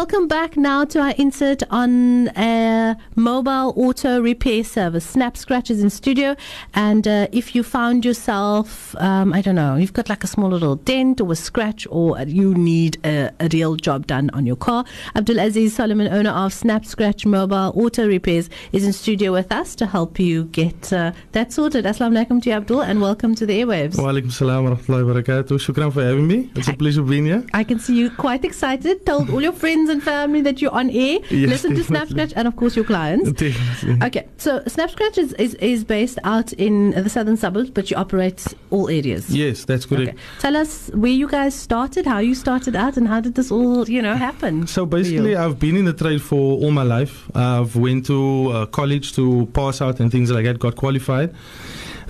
welcome back now to our insert on a mobile auto repair service. Snap Scratch is in studio, and uh, if you found yourself, um, I don't know, you've got like a small little dent or a scratch, or you need a, a real job done on your car, Abdul Aziz Solomon, owner of Snap Scratch Mobile Auto Repairs, is in studio with us to help you get uh, that sorted. Assalamu alaikum to you, Abdul, and welcome to the airwaves. Wa alaikum salam wa rahmatullahi wa barakatuh. Shukran for having me. It's a pleasure being here. I can see you quite excited. Told all your friends and family that you're on air. Yes, Listen to Snap definitely. Scratch and, of course, your clients. Definitely. Okay, so Snap Scratch is, is, is based out in the southern suburbs, but you operate all areas. Yes, that's correct. Okay. Tell us where you guys started, how you started out, and how did this all, you know, happen? So basically, I've been in the trade for all my life. I've went to uh, college to pass out and things like that. Got qualified.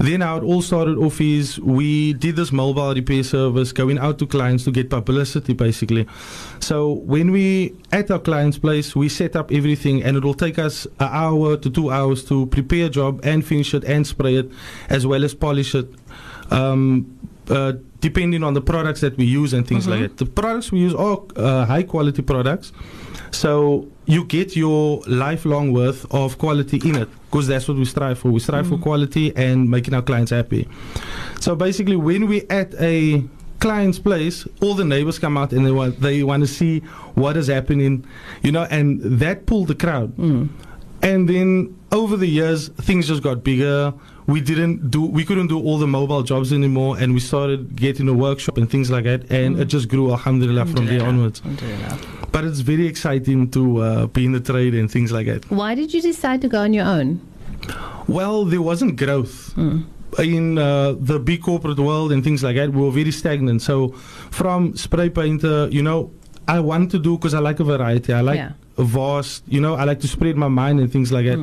Then how it all started off is we did this mobile repair service, going out to clients to get publicity, basically. So when we at our client's place, we set up everything, and it will take us an hour to two hours to prepare a job and finish it and spray it, as well as polish it. Um, uh, depending on the products that we use and things like that. The products we use are uh, high quality products, so you get your lifelong worth of quality in it because that's what we strive for. We strive for quality and making our clients happy. So basically, when we at a client's place, all the neighbors come out and they want they want to see what is happening, you know, and that pulled the crowd. And then over the years, things just got bigger. We didn't do, we couldn't do all the mobile jobs anymore, and we started getting a workshop and things like that, and it just grew, alhamdulillah, from there onwards. But it's very exciting to uh, be in the trade and things like that. Why did you decide to go on your own? Well, there wasn't growth. In uh, the big corporate world and things like that, we were very stagnant. So, from spray painter, you know, I want to do because I like a variety. I like Yeah. a vast, you know, I like to spread my mind and things like that.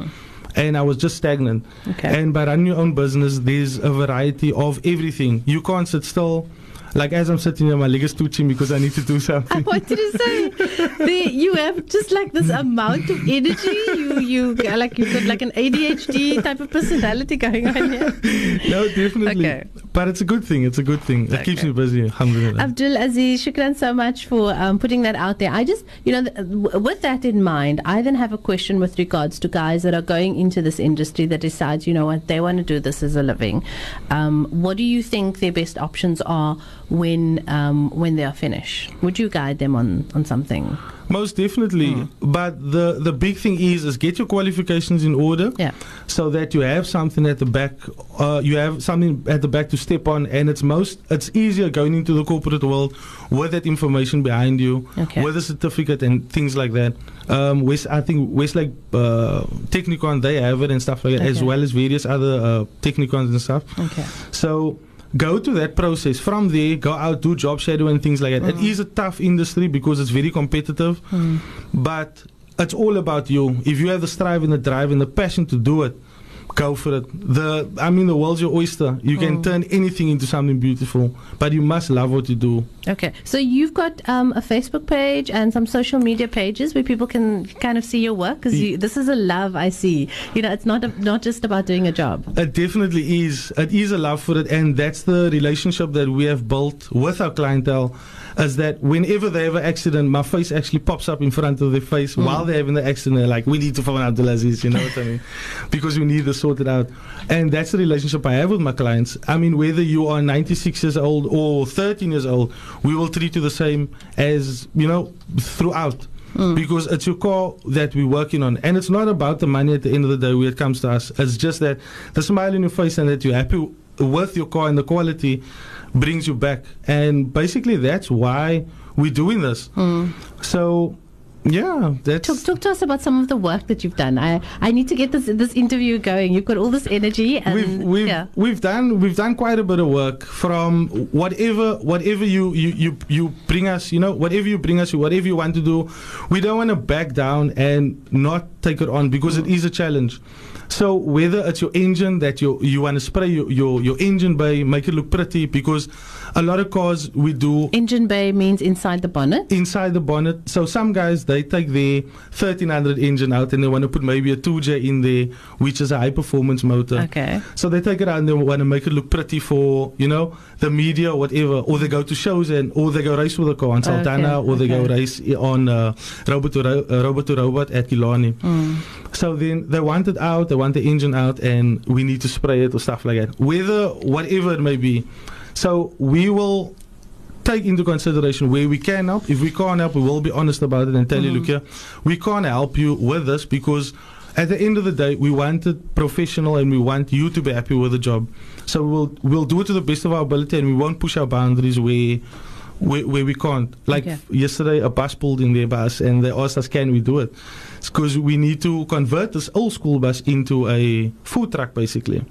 And I was just stagnant. Okay. And by running your own business, there's a variety of everything. You can't sit still. Like as I'm sitting here, my leg is twitching because I need to do I something. wanted to say, the, you have just like this amount of energy. You, you like you've got like an ADHD type of personality going on here. no, definitely. Okay. But it's a good thing. It's a good thing. It keeps Okay. me busy. Alhamdulillah. Abdul Aziz, shukran so much for um, putting that out there. I just, you know, th- with that in mind, I then have a question with regards to guys that are going into this industry that decides, you know what, they want to do this as a living. Um, what do you think their best options are when um, when they are finished? Would you guide them on, on something? Most definitely. Hmm. But the, the big thing is is get your qualifications in order Yeah. so that you have something at the back uh, you have something at the back to step on and it's most it's easier going into the corporate world with that information behind you Okay. with a certificate and things like that. Um, West, I think Westlake uh, Technikon they have it and stuff like that as well as various other uh, Technikons and stuff. Okay. So go to that process. From there, go out, do job shadow and things like that. It mm. is a tough industry because it's very competitive, mm. but it's all about you. If you have the strive and the drive and the passion to do it, go for it. The I mean, the world's your oyster. You can turn anything into something beautiful, but you must love what you do. Okay. So you've got um, a Facebook page and some social media pages where people can kind of see your work because this is a love I see. You know, it's not a, not just about doing a job. It definitely is. It is a love for it, and that's the relationship that we have built with our clientele. Is that whenever they have an accident, my face actually pops up in front of their face while they're having the accident. They're like, "We need to phone Abdulaziz," you know what I mean? Because we need to sort it out, and that's the relationship I have with my clients. I mean, whether you are 96 years old or 13 years old, we will treat you the same as you know throughout hmm. because it's your car that we're working on. And it's not about the money at the end of the day when it comes to us. It's just that the smile on your face and that you're happy with your car and the quality brings you back. And basically, that's why we're doing this. Hmm. So, yeah, that's. Talk, talk to us about some of the work that you've done. I, I need to get this this interview going. You've got all this energy, and we've we've, yeah. we've done we've done quite a bit of work from whatever whatever you, you, you, you bring us you know whatever you bring us whatever you want to do we don't want to back down and not take it on because it is a challenge so whether it's your engine that you you want to spray your, your, your engine bay make it look pretty because a lot of cars we do Engine bay means inside the bonnet. inside the bonnet. So some guys they take their 1300 engine out and they want to put maybe a 2J in there, which is a high performance motor. Okay. So they take it out and they want to make it look pretty for you know the media or whatever, or they go to shows and or they go race with a car on Okay, Sultana, or they go race on uh, Robot to Ro- uh, Robot to Robot at Killarney. Mm. So then they want it out, they want the engine out, and we need to spray it or stuff like that. Whether whatever it may be. So we will take into consideration where we can help. If we can't help, we will be honest about it and tell you, Mhm. look here, we can't help you with this because at the end of the day, we want it professional and we want you to be happy with the job. So we'll we'll do it to the best of our ability and we won't push our boundaries where where, where we can't. Like Okay. yesterday, a bus pulled in their bus and they asked us, can we do it? Because we need to convert this old school bus into a food truck, basically.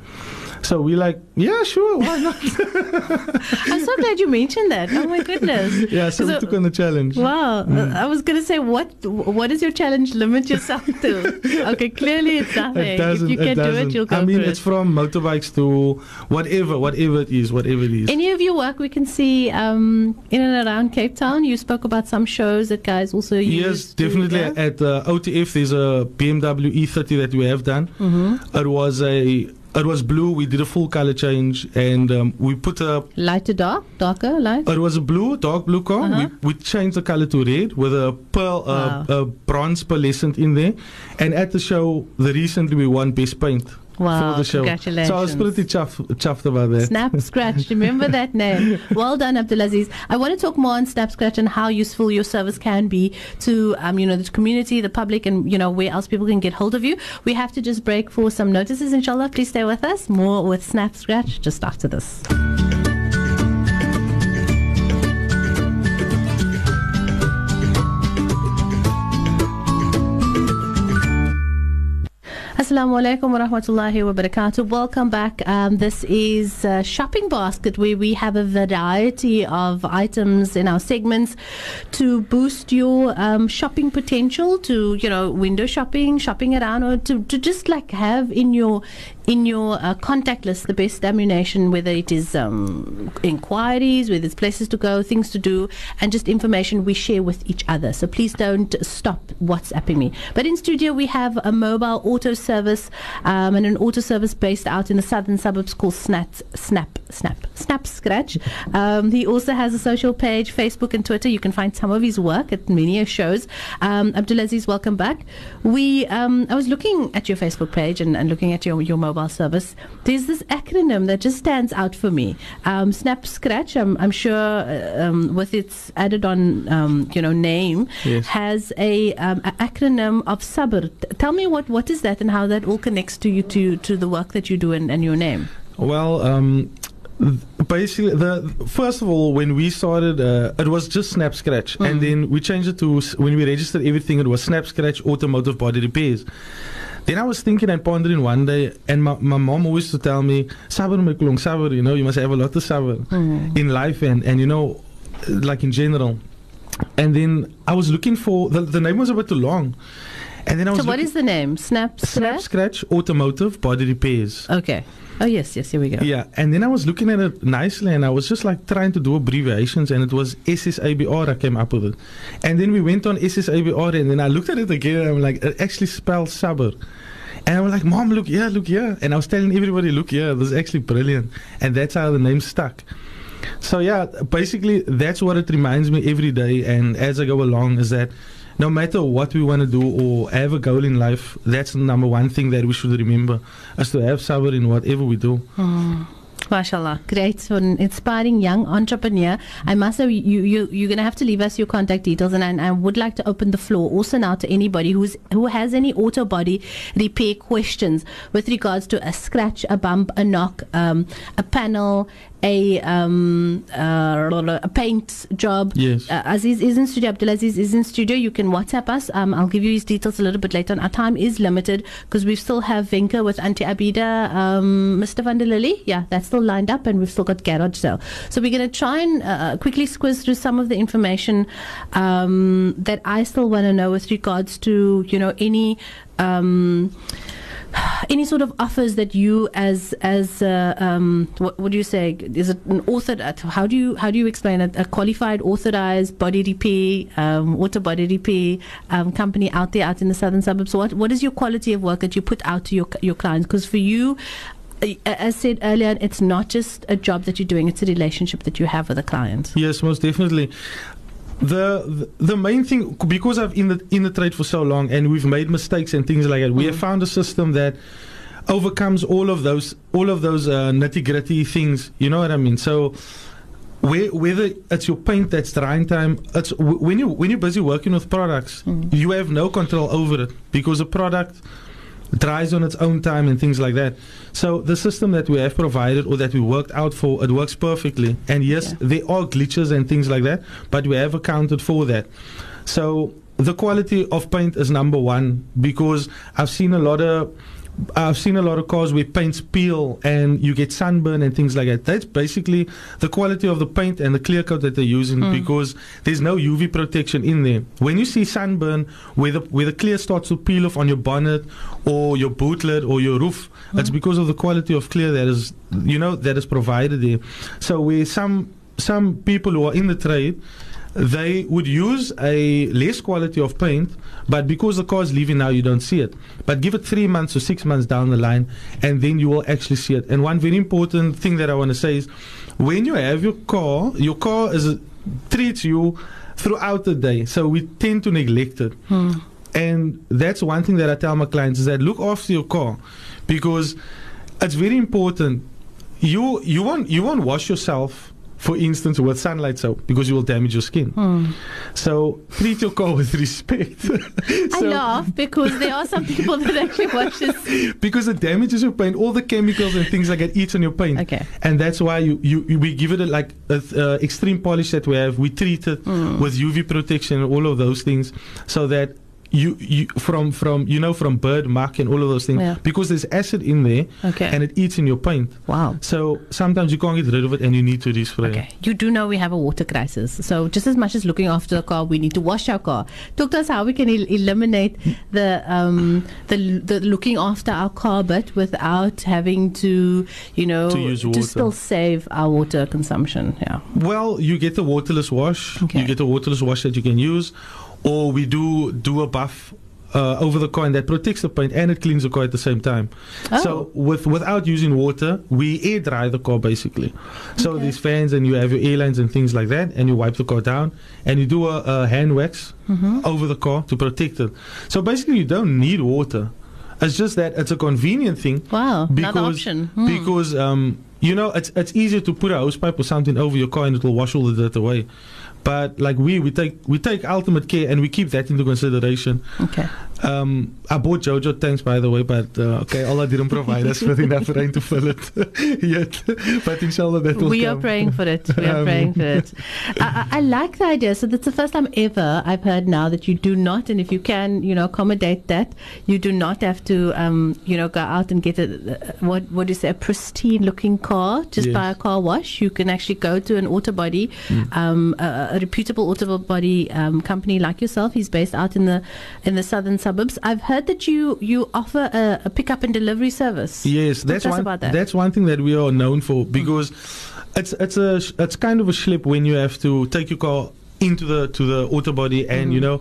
So we're like, yeah, sure, why not? I'm so glad you mentioned that. Oh my goodness. yeah, so, we So- took on the challenge. Wow, Mm. uh, I was going to say, what what is your challenge? Limit yourself to. Okay, clearly it's nothing. It doesn't. if you can do doesn't. Do it, you'll go I mean, it's it. from motorbikes to whatever, whatever it is, whatever it is. Any of your work we can see um, in and around Cape Town. You spoke about some shows that guys also use. Yes, definitely. At uh, OTF, there's a BMW E30 E that we have done. Mm-hmm. It was a, it was blue. We did a full color change, and um, we put a. lighter dark, darker light. It was a blue, dark blue car. Uh-huh. We, we changed the color to red with a pearl, uh, Wow. a bronze pearlescent in there. And at the show, the recently we won best paint Wow, for the show. congratulations. So I was pretty chuffed, chuffed about that. Snap Scratch. Remember that name. Well done, Abdulaziz. I want to talk more on Snap Scratch and how useful your service can be to, um, you know, the community, the public, and you know where else people can get hold of you. We have to just break for some notices. Inshallah, please stay with us. More with Snap Scratch just after this. Assalamu alaikum wa rahmatullahi wa barakatuh. Welcome back. Um, this is uh, Shopping Basket, where we have a variety of items in our segments to boost your um, shopping potential, to you know, window shopping, shopping around, or to, to just like have in your in your uh, contact list the best ammunition, whether it is um, inquiries, whether it's places to go, things to do, and just information we share with each other. So please don't stop WhatsApping me. But in studio we have a mobile auto service um, and an auto service based out in the southern suburbs called Snap Snap Snap Snap Scratch. Um, he also has a social page, Facebook and Twitter. You can find some of his work at many shows. Um, Abdulaziz, welcome back. We um, I was looking at your Facebook page and, and looking at your your mobile service. There's this acronym that just stands out for me. Um, Snap Scratch. I'm, I'm sure uh, um, with its added on um, you know name Yes. has a, um, a acronym of sabr. Tell me what, what is that and how that all connects to you to to the work that you do and, and your name. Well, um, basically, the first of all, when we started, uh, it was just Snap Scratch, Mm. and then we changed it to when we registered everything, it was Snap Scratch Automotive Body Repairs. Then I was thinking and pondering one day, and my, my mom always used to tell me, "Sabr mekulong sabr," you know, you must have a lot of sabr Mm. in life, and and you know, like in general. And then I was looking for the, the name was a bit too long, and then I was So what is the name? Snap Snap Scratch. Automotive Body Repairs. Okay. Oh yes, yes. Here we go. Yeah, and then I was looking at it nicely, and I was just like trying to do abbreviations, and it was SSABR. I came up with it, and then we went on SSABR, and then I looked at it again, and I'm like, it actually spells sabr. And I was like, Mom, look here, look here. And I was telling everybody, look here, this is actually brilliant. And that's how the name stuck. So, yeah, basically, that's what it reminds me every day. And as I go along, is that no matter what we want to do or have a goal in life, that's the number one thing that we should remember is to have sabr in whatever we do. Mm. Mashallah, great for an inspiring young entrepreneur. I must say, you, you, you're going to have to leave us your contact details, and I, I would like to open the floor also now to anybody who's who has any auto body repair questions with regards to a scratch, a bump, a knock, um, a panel, a um, uh, a paint job. Yes. Uh, Aziz is in studio. Abdulaziz is in studio. You can WhatsApp us. Um, I'll give you his details a little bit later on. Our time is limited because we still have Venka with Auntie Abida, um, Mr. Van der Lily. Yeah, that's still lined up, and we've still got garage sale. So we're going to try and uh, quickly squeeze through some of the information um, that I still want to know with regards to you know any. Um, any sort of offers that you as as uh, um, what, what do you say is it an author how do you how do you explain it a qualified authorized body repair um, auto body repair um, company out there out in the southern suburbs what what is your quality of work that you put out to your your clients because for you as said earlier, it's not just a job that you're doing; it's a relationship that you have with a client. Yes, most definitely. The, the, main thing because I've in the in the trade for so long and we've made mistakes and things like that. Mm-hmm. We have mm-hmm. found a system that overcomes all of those all of those uh, nitty gritty things. You know what I mean? So. Where, whether it's your paint that's drying time, it's when you when you're busy working with products, mm. you have no control over it because the product dries on its own time and things like that. So the system that we have provided or that we worked out for, it works perfectly. And yes, yeah. there are glitches and things like that, but we have accounted for that. So the quality of paint is number one because I've seen a lot of I've seen a lot of cars where paints peel and you get sunburn and things like that. That's basically the quality of the paint and the clear coat that they're using mm. because there's no UV protection in there. When you see sunburn where the, where the clear starts to peel off on your bonnet or your boot lid or your roof, mm. it's because of the quality of clear that is, you know, that is provided there. So where some some people who are in the trade they would use a less quality of paint, but because the car is leaving now, you don't see it. But give it three months or six months down the line, and then you will actually see it. And one very important thing that I want to say is when you have your car, your car is treats you throughout the day. So we tend to neglect it. Hmm. And that's one thing that I tell my clients is that look after your car because it's very important. You you won't you won't wash yourself for instance, with sunlight soap because you will damage your skin. Hmm. So treat your car with respect. so I laugh because there are some people that actually watch this. Because it damages your paint, all the chemicals and things like that eats on your paint. Okay. And that's why you, you, we give it a, like a, uh, extreme polish that we have. We treat it hmm. with UV protection and all of those things so that you, you from from you know from bird muck and all of those things yeah. because there's acid in there okay. and it eats in your paint. Wow. So sometimes you can't get rid of it and you need to respray. Okay. You do know we have a water crisis. So just as much as looking after the car, we need to wash our car. Talk to us how we can el- eliminate the um the the looking after our car bit without having to you know to, to still save our water consumption. Yeah. Well, you get the waterless wash. Okay. You get a waterless wash that you can use or we do do a buff uh, over the coin that protects the paint and it cleans the car at the same time. Oh. So with without using water, we air dry the car basically. So okay. these fans and you have your air lines and things like that, and you wipe the car down and you do a, a hand wax mm-hmm. over the car to protect it. So basically, you don't need water. It's just that it's a convenient thing. Wow, because, another option. Hmm. Because um, you know it's it's easier to put a hose pipe or something over your car and it will wash all the dirt away. But like we, we take we take ultimate care and we keep that into consideration. Okay. Um, I bought Jojo tanks by the way, but uh, okay, Allah didn't provide us with enough rain to fill it yet. But inshallah that will We come. are praying for it. We are um, praying for it. I, I, like the idea. So that's the first time ever I've heard now that you do not, and if you can, you know, accommodate that, you do not have to, um, you know, go out and get a what what is a pristine looking car just yes. by a car wash. You can actually go to an auto body. Mm. Um, a, a reputable auto body um, company like yourself. He's based out in the in the southern suburbs. I've heard that you you offer a, a pickup and delivery service. Yes, that's one. That. That's one thing that we are known for mm. because mm. it's it's a it's kind of a slip when you have to take your car into the to the auto body and mm-hmm. you know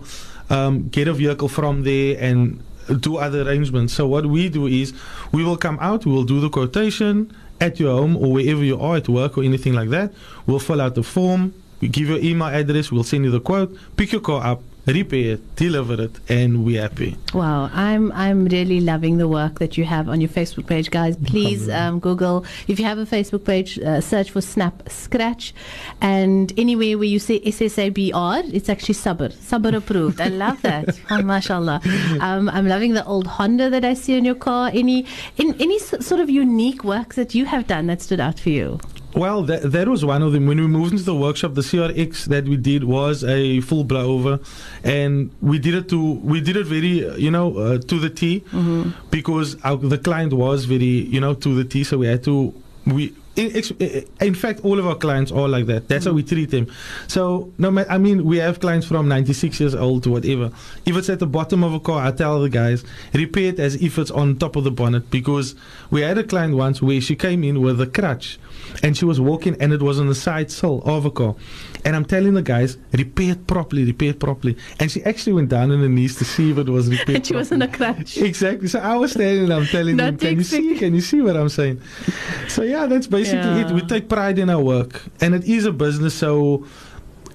um, get a vehicle from there and do other arrangements. So what we do is we will come out, we will do the quotation at your home or wherever you are at work or anything like that. We'll fill out the form we give your email address, we'll send you the quote, pick your car up, repair it, deliver it, and we're happy. Wow, I'm I'm really loving the work that you have on your Facebook page, guys. Please um, Google if you have a Facebook page, uh, search for Snap Scratch, and anywhere where you say SSABR, it's actually Sabr, Sabr approved. I love that. oh, mashallah. Um, I'm loving the old Honda that I see in your car. Any in any sort of unique works that you have done that stood out for you? Well, that, that was one of them. When we moved into the workshop, the CRX that we did was a full blowover, and we did it to we did it very you know uh, to the T mm-hmm. because our, the client was very you know to the T. So we had to we Eh, eh, in, fact, all of our clients are like that. That's how we treat them. So, no, ma- I mean, we have clients from 96 years old to whatever. If it's at the bottom of a car, I tell the guys, repair it as if it's on top of the bonnet because we had a client once where she came in with a crutch and she was walking and it was on the side sill of a car. And I'm telling the guys, repair it properly, repair it properly. And she actually went down on her knees to see if it was repaired. And she was on a crutch. Exactly. So I was standing and I'm telling them, can you see? Can you see what I'm saying? So yeah, that's basically Yeah. it. We take pride in our work, and it is a business. So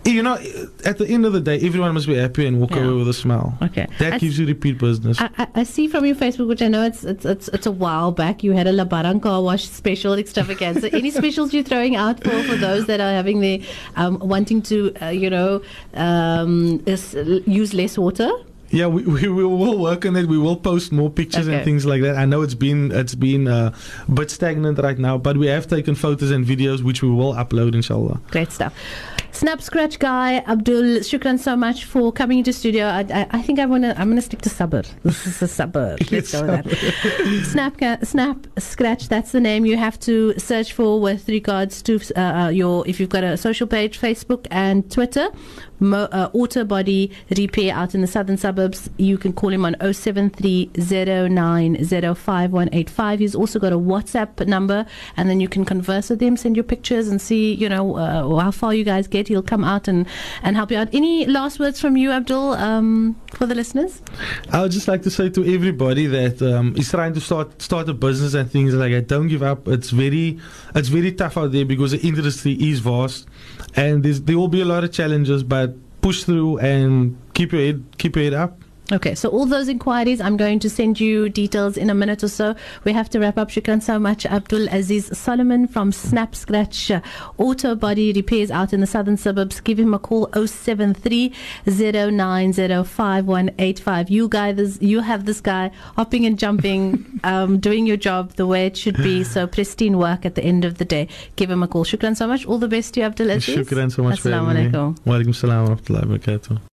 you know, at the end of the day, everyone must be happy and walk Yeah. away with a smile. Okay. That I gives you repeat business. I, I- I see from your Facebook, which I know it's it's it's, it's a while back. You had a Labaran car wash special extravaganza. Any specials you're throwing out for, for those that are having the um, wanting to uh, you know um, is, use less water? Yeah, we, we will work on it. We will post more pictures Okay. and things like that. I know it's been it's been uh, a bit stagnant right now, but we have taken photos and videos which we will upload, inshallah. Great stuff. Snap Scratch guy Abdul, shukran so much for coming into studio. I, I, I think I wanna I'm gonna stick to suburb. This is a suburb. Let's go with that. Snap Snap Scratch. That's the name you have to search for with regards to uh, uh, your if you've got a social page, Facebook and Twitter. Mo, uh, Auto Body Repair out in the southern suburbs. You can call him on 0730905185. He's also got a WhatsApp number, and then you can converse with him, send your pictures, and see you know uh, how far you guys get. He'll come out and and help you out. Any last words from you, Abdul, um, for the listeners? I would just like to say to everybody that um, is trying to start start a business and things like that, don't give up. It's very it's very tough out there because the industry is vast, and there will be a lot of challenges. But push through and keep your head keep your head up. Okay, so all those inquiries, I'm going to send you details in a minute or so. We have to wrap up. Shukran so much, Abdul Aziz Solomon from Snap Scratch Auto Body Repairs out in the southern suburbs. Give him a call 073 You guys, you have this guy hopping and jumping, um, doing your job the way it should be. So pristine work at the end of the day. Give him a call. Shukran so much. All the best to you, Abdul Aziz. Shukran so much for Assalamu alaikum. Wa alaikum salam wa rahmatullahi wa barakatuh.